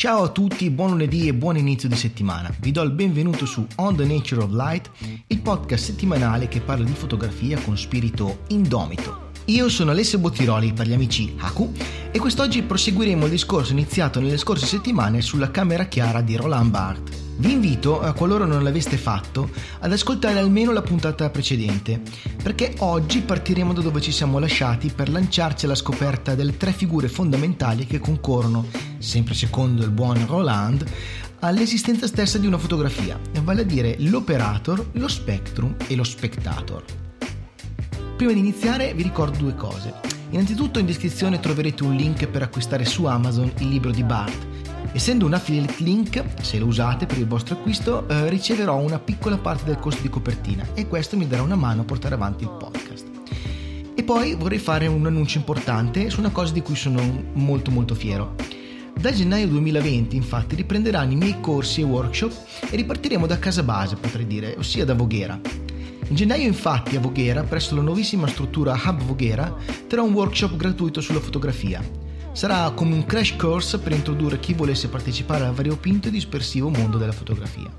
Ciao a tutti, buon lunedì e buon inizio di settimana. Vi do il benvenuto su On the Nature of Light, il podcast settimanale che parla di fotografia con spirito indomito. Io sono Alessio Bottiroli per gli amici Haku e quest'oggi proseguiremo il discorso iniziato nelle scorse settimane sulla camera chiara di Roland Barthes. Vi invito, eh, qualora non l'aveste fatto, ad ascoltare almeno la puntata precedente, perché oggi partiremo da dove ci siamo lasciati per lanciarci alla scoperta delle tre figure fondamentali che concorrono, sempre secondo il buon Roland, all'esistenza stessa di una fotografia, vale a dire l'operator, lo spectrum e lo spectator. Prima di iniziare vi ricordo due cose. Innanzitutto in descrizione troverete un link per acquistare su Amazon il libro di Bart Essendo un affiliate link, se lo usate per il vostro acquisto, eh, riceverò una piccola parte del costo di copertina e questo mi darà una mano a portare avanti il podcast. E poi vorrei fare un annuncio importante su una cosa di cui sono molto molto fiero. Da gennaio 2020 infatti riprenderanno i miei corsi e workshop e ripartiremo da casa base potrei dire, ossia da Voghera. In gennaio infatti a Voghera, presso la nuovissima struttura Hub Voghera, terrò un workshop gratuito sulla fotografia Sarà come un crash course per introdurre chi volesse partecipare al variopinto e dispersivo mondo della fotografia.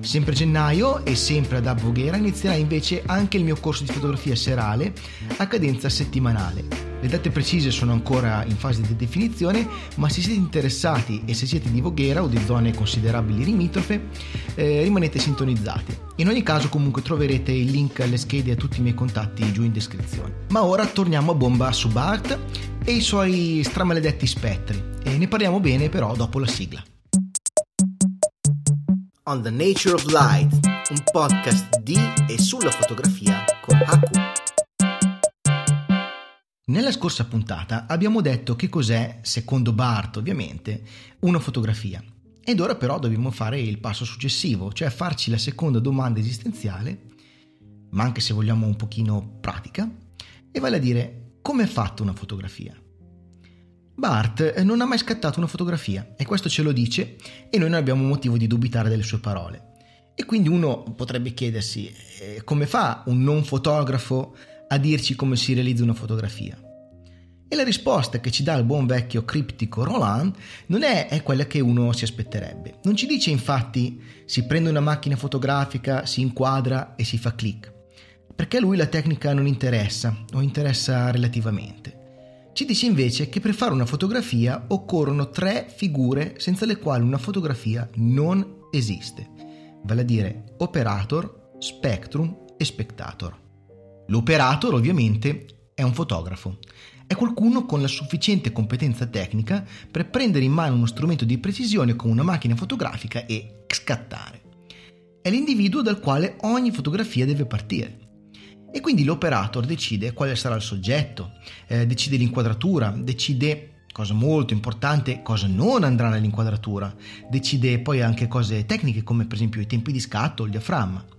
Sempre a gennaio e sempre ad Ab Voghera inizierà invece anche il mio corso di fotografia serale a cadenza settimanale le date precise sono ancora in fase di definizione, ma se siete interessati e se siete di Voghera o di zone considerabili limitrofe, eh, rimanete sintonizzati. In ogni caso comunque troverete il link alle schede e a tutti i miei contatti giù in descrizione. Ma ora torniamo a bomba su Bart e i suoi stramaledetti spettri e ne parliamo bene però dopo la sigla. On the Nature of Light, un podcast di e sulla fotografia con Haku. Nella scorsa puntata abbiamo detto che cos'è, secondo Bart ovviamente, una fotografia. Ed ora però dobbiamo fare il passo successivo, cioè farci la seconda domanda esistenziale, ma anche se vogliamo un pochino pratica, e vale a dire come è fatta una fotografia. Bart non ha mai scattato una fotografia e questo ce lo dice e noi non abbiamo motivo di dubitare delle sue parole. E quindi uno potrebbe chiedersi eh, come fa un non fotografo a dirci come si realizza una fotografia. E la risposta che ci dà il buon vecchio criptico Roland non è, è, quella che uno si aspetterebbe. Non ci dice infatti si prende una macchina fotografica, si inquadra e si fa click, perché a lui la tecnica non interessa o interessa relativamente. Ci dice invece che per fare una fotografia occorrono tre figure senza le quali una fotografia non esiste, vale a dire operator, spectrum e spectator. L'operator ovviamente è un fotografo, è qualcuno con la sufficiente competenza tecnica per prendere in mano uno strumento di precisione come una macchina fotografica e scattare. È l'individuo dal quale ogni fotografia deve partire. E quindi l'operator decide quale sarà il soggetto, eh, decide l'inquadratura, decide cosa molto importante, cosa non andrà nell'inquadratura, decide poi anche cose tecniche come per esempio i tempi di scatto o il diaframma.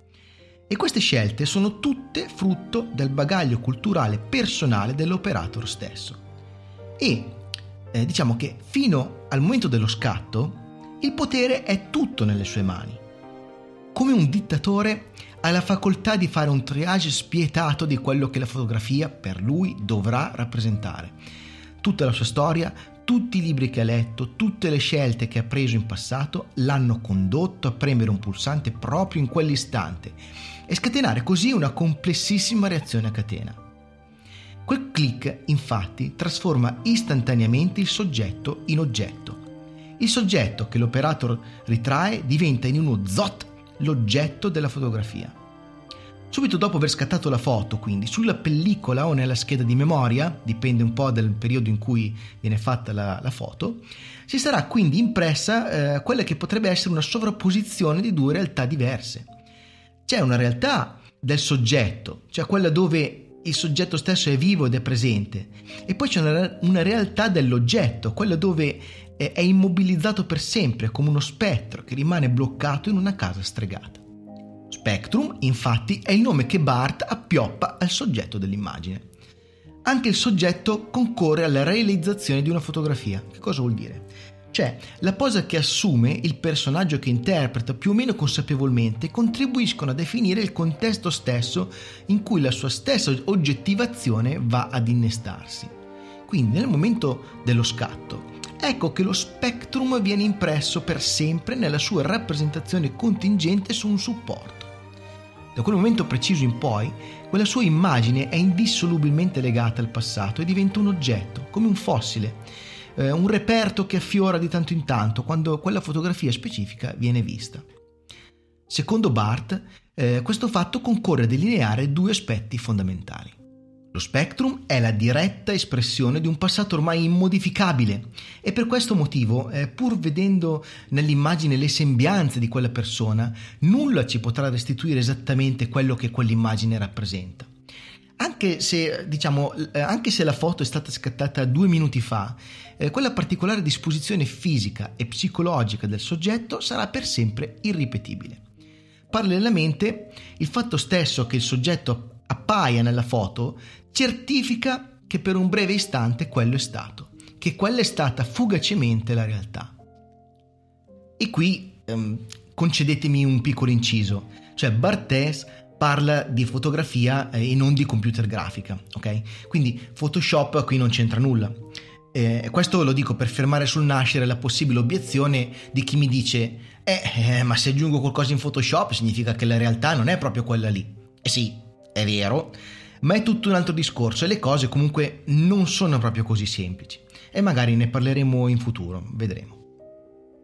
E queste scelte sono tutte frutto del bagaglio culturale personale dell'operator stesso. E eh, diciamo che fino al momento dello scatto il potere è tutto nelle sue mani. Come un dittatore ha la facoltà di fare un triage spietato di quello che la fotografia per lui dovrà rappresentare. Tutta la sua storia, tutti i libri che ha letto, tutte le scelte che ha preso in passato l'hanno condotto a premere un pulsante proprio in quell'istante e scatenare così una complessissima reazione a catena. Quel click infatti trasforma istantaneamente il soggetto in oggetto. Il soggetto che l'operator ritrae diventa in uno zot l'oggetto della fotografia. Subito dopo aver scattato la foto, quindi, sulla pellicola o nella scheda di memoria, dipende un po' dal periodo in cui viene fatta la, la foto, si sarà quindi impressa eh, quella che potrebbe essere una sovrapposizione di due realtà diverse c'è una realtà del soggetto, cioè quella dove il soggetto stesso è vivo ed è presente, e poi c'è una, una realtà dell'oggetto, quella dove è, è immobilizzato per sempre, come uno spettro che rimane bloccato in una casa stregata. Spectrum, infatti, è il nome che Bart appioppa al soggetto dell'immagine. Anche il soggetto concorre alla realizzazione di una fotografia. Che cosa vuol dire? Cioè, la posa che assume il personaggio che interpreta più o meno consapevolmente contribuiscono a definire il contesto stesso in cui la sua stessa oggettivazione va ad innestarsi. Quindi nel momento dello scatto ecco che lo spectrum viene impresso per sempre nella sua rappresentazione contingente su un supporto. Da quel momento preciso in poi, quella sua immagine è indissolubilmente legata al passato e diventa un oggetto, come un fossile, eh, un reperto che affiora di tanto in tanto quando quella fotografia specifica viene vista. Secondo Barth, eh, questo fatto concorre a delineare due aspetti fondamentali. Lo spectrum è la diretta espressione di un passato ormai immodificabile e per questo motivo, eh, pur vedendo nell'immagine le sembianze di quella persona, nulla ci potrà restituire esattamente quello che quell'immagine rappresenta. Anche se, diciamo, eh, anche se la foto è stata scattata due minuti fa, eh, quella particolare disposizione fisica e psicologica del soggetto sarà per sempre irripetibile. Parallelamente, il fatto stesso che il soggetto appaia nella foto certifica che per un breve istante quello è stato, che quella è stata fugacemente la realtà. E qui ehm, concedetemi un piccolo inciso, cioè Barthes parla di fotografia eh, e non di computer grafica, ok? Quindi Photoshop qui non c'entra nulla. Eh, questo lo dico per fermare sul nascere la possibile obiezione di chi mi dice eh, eh, ma se aggiungo qualcosa in Photoshop significa che la realtà non è proprio quella lì. Eh sì, è vero, ma è tutto un altro discorso e le cose comunque non sono proprio così semplici e magari ne parleremo in futuro, vedremo.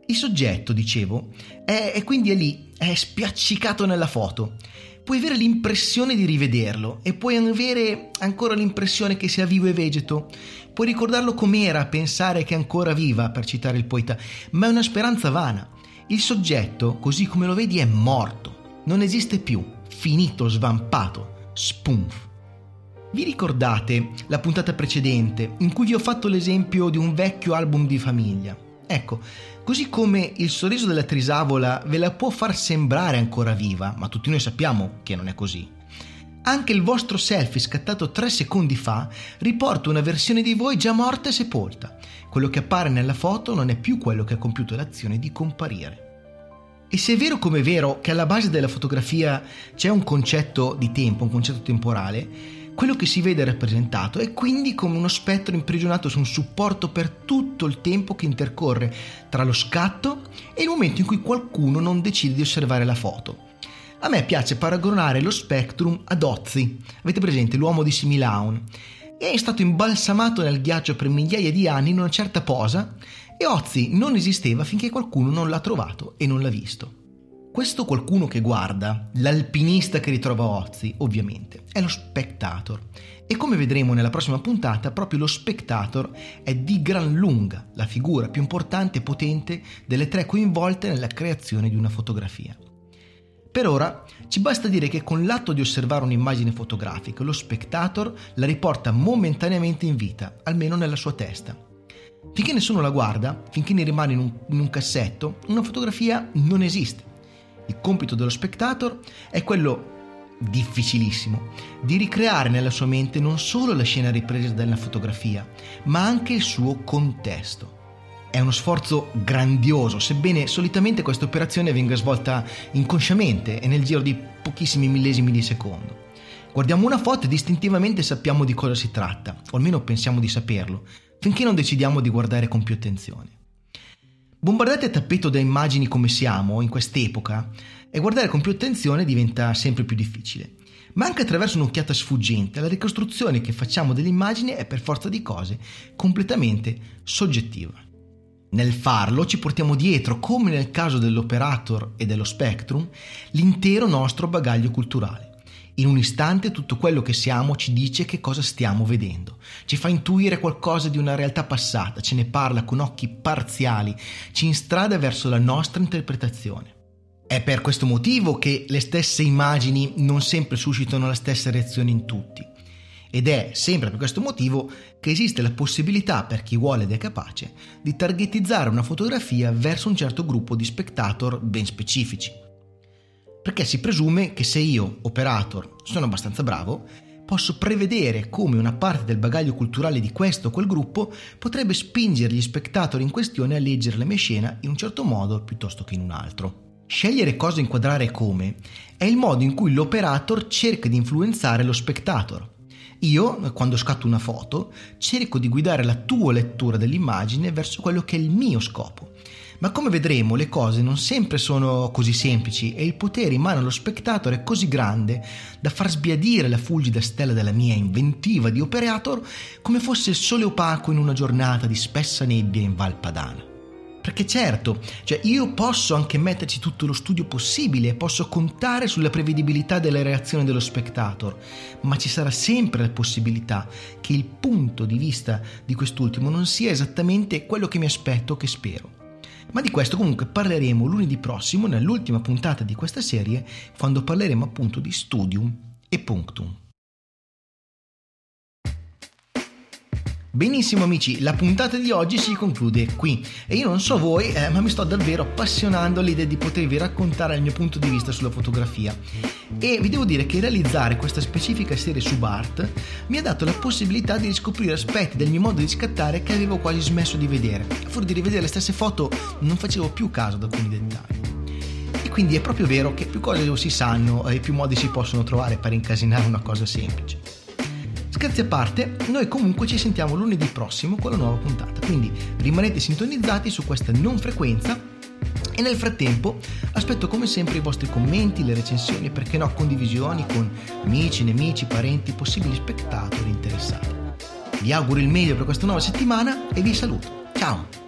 Il soggetto, dicevo, è, è quindi è lì, è spiaccicato nella foto. Puoi avere l'impressione di rivederlo e puoi avere ancora l'impressione che sia vivo e vegeto. Puoi ricordarlo com'era, pensare che è ancora viva, per citare il poeta, ma è una speranza vana. Il soggetto, così come lo vedi, è morto, non esiste più, finito, svampato, spunf. Vi ricordate la puntata precedente in cui vi ho fatto l'esempio di un vecchio album di famiglia? Ecco, così come il sorriso della trisavola ve la può far sembrare ancora viva, ma tutti noi sappiamo che non è così. Anche il vostro selfie scattato tre secondi fa riporta una versione di voi già morta e sepolta. Quello che appare nella foto non è più quello che ha compiuto l'azione di comparire. E se è vero come è vero che alla base della fotografia c'è un concetto di tempo, un concetto temporale, quello che si vede rappresentato è quindi come uno spettro imprigionato su un supporto per tutto il tempo che intercorre tra lo scatto e il momento in cui qualcuno non decide di osservare la foto. A me piace paragonare lo Spectrum ad Ozzy, avete presente l'uomo di Similaun? È stato imbalsamato nel ghiaccio per migliaia di anni in una certa posa e Ozzy non esisteva finché qualcuno non l'ha trovato e non l'ha visto. Questo qualcuno che guarda, l'alpinista che ritrova Ozzy, ovviamente, è lo spectator. E come vedremo nella prossima puntata, proprio lo spectator è di gran lunga la figura più importante e potente delle tre coinvolte nella creazione di una fotografia. Per ora ci basta dire che con l'atto di osservare un'immagine fotografica, lo spectator la riporta momentaneamente in vita, almeno nella sua testa. Finché nessuno la guarda, finché ne rimane in un, in un cassetto, una fotografia non esiste. Il compito dello spectator è quello difficilissimo di ricreare nella sua mente non solo la scena ripresa dalla fotografia, ma anche il suo contesto. È uno sforzo grandioso, sebbene solitamente questa operazione venga svolta inconsciamente e nel giro di pochissimi millesimi di secondo. Guardiamo una foto e distintivamente sappiamo di cosa si tratta, o almeno pensiamo di saperlo, finché non decidiamo di guardare con più attenzione. Bombardati a tappeto da immagini come siamo in quest'epoca, e guardare con più attenzione diventa sempre più difficile. Ma anche attraverso un'occhiata sfuggente, la ricostruzione che facciamo dell'immagine è per forza di cose completamente soggettiva. Nel farlo ci portiamo dietro, come nel caso dell'operator e dello spectrum, l'intero nostro bagaglio culturale. In un istante tutto quello che siamo ci dice che cosa stiamo vedendo, ci fa intuire qualcosa di una realtà passata, ce ne parla con occhi parziali, ci instrada verso la nostra interpretazione. È per questo motivo che le stesse immagini non sempre suscitano la stessa reazione in tutti. Ed è sempre per questo motivo che esiste la possibilità per chi vuole ed è capace di targetizzare una fotografia verso un certo gruppo di spectator ben specifici perché si presume che se io, operator, sono abbastanza bravo, posso prevedere come una parte del bagaglio culturale di questo o quel gruppo potrebbe spingere gli spettatori in questione a leggere la mia scena in un certo modo piuttosto che in un altro. Scegliere cosa inquadrare e come è il modo in cui l'operator cerca di influenzare lo spettatore. Io, quando scatto una foto, cerco di guidare la tua lettura dell'immagine verso quello che è il mio scopo. Ma come vedremo, le cose non sempre sono così semplici e il potere in mano allo spettatore è così grande da far sbiadire la fulgida stella della mia inventiva di operator come fosse il sole opaco in una giornata di spessa nebbia in Val Padana. Perché certo, cioè io posso anche metterci tutto lo studio possibile, posso contare sulla prevedibilità delle reazioni dello spectator, ma ci sarà sempre la possibilità che il punto di vista di quest'ultimo non sia esattamente quello che mi aspetto o che spero. Ma di questo comunque parleremo lunedì prossimo, nell'ultima puntata di questa serie, quando parleremo appunto di studium e punctum. Benissimo amici, la puntata di oggi si conclude qui e io non so voi, eh, ma mi sto davvero appassionando all'idea di potervi raccontare il mio punto di vista sulla fotografia e vi devo dire che realizzare questa specifica serie su BART mi ha dato la possibilità di riscoprire aspetti del mio modo di scattare che avevo quasi smesso di vedere. Fuori di rivedere le stesse foto non facevo più caso ad alcuni dettagli. E quindi è proprio vero che più cose si sanno e più modi si possono trovare per incasinare una cosa semplice. Scherzi a parte, noi comunque ci sentiamo lunedì prossimo con la nuova puntata, quindi rimanete sintonizzati su questa non frequenza e nel frattempo aspetto come sempre i vostri commenti, le recensioni e perché no condivisioni con amici, nemici, parenti, possibili spettatori interessati. Vi auguro il meglio per questa nuova settimana e vi saluto. Ciao!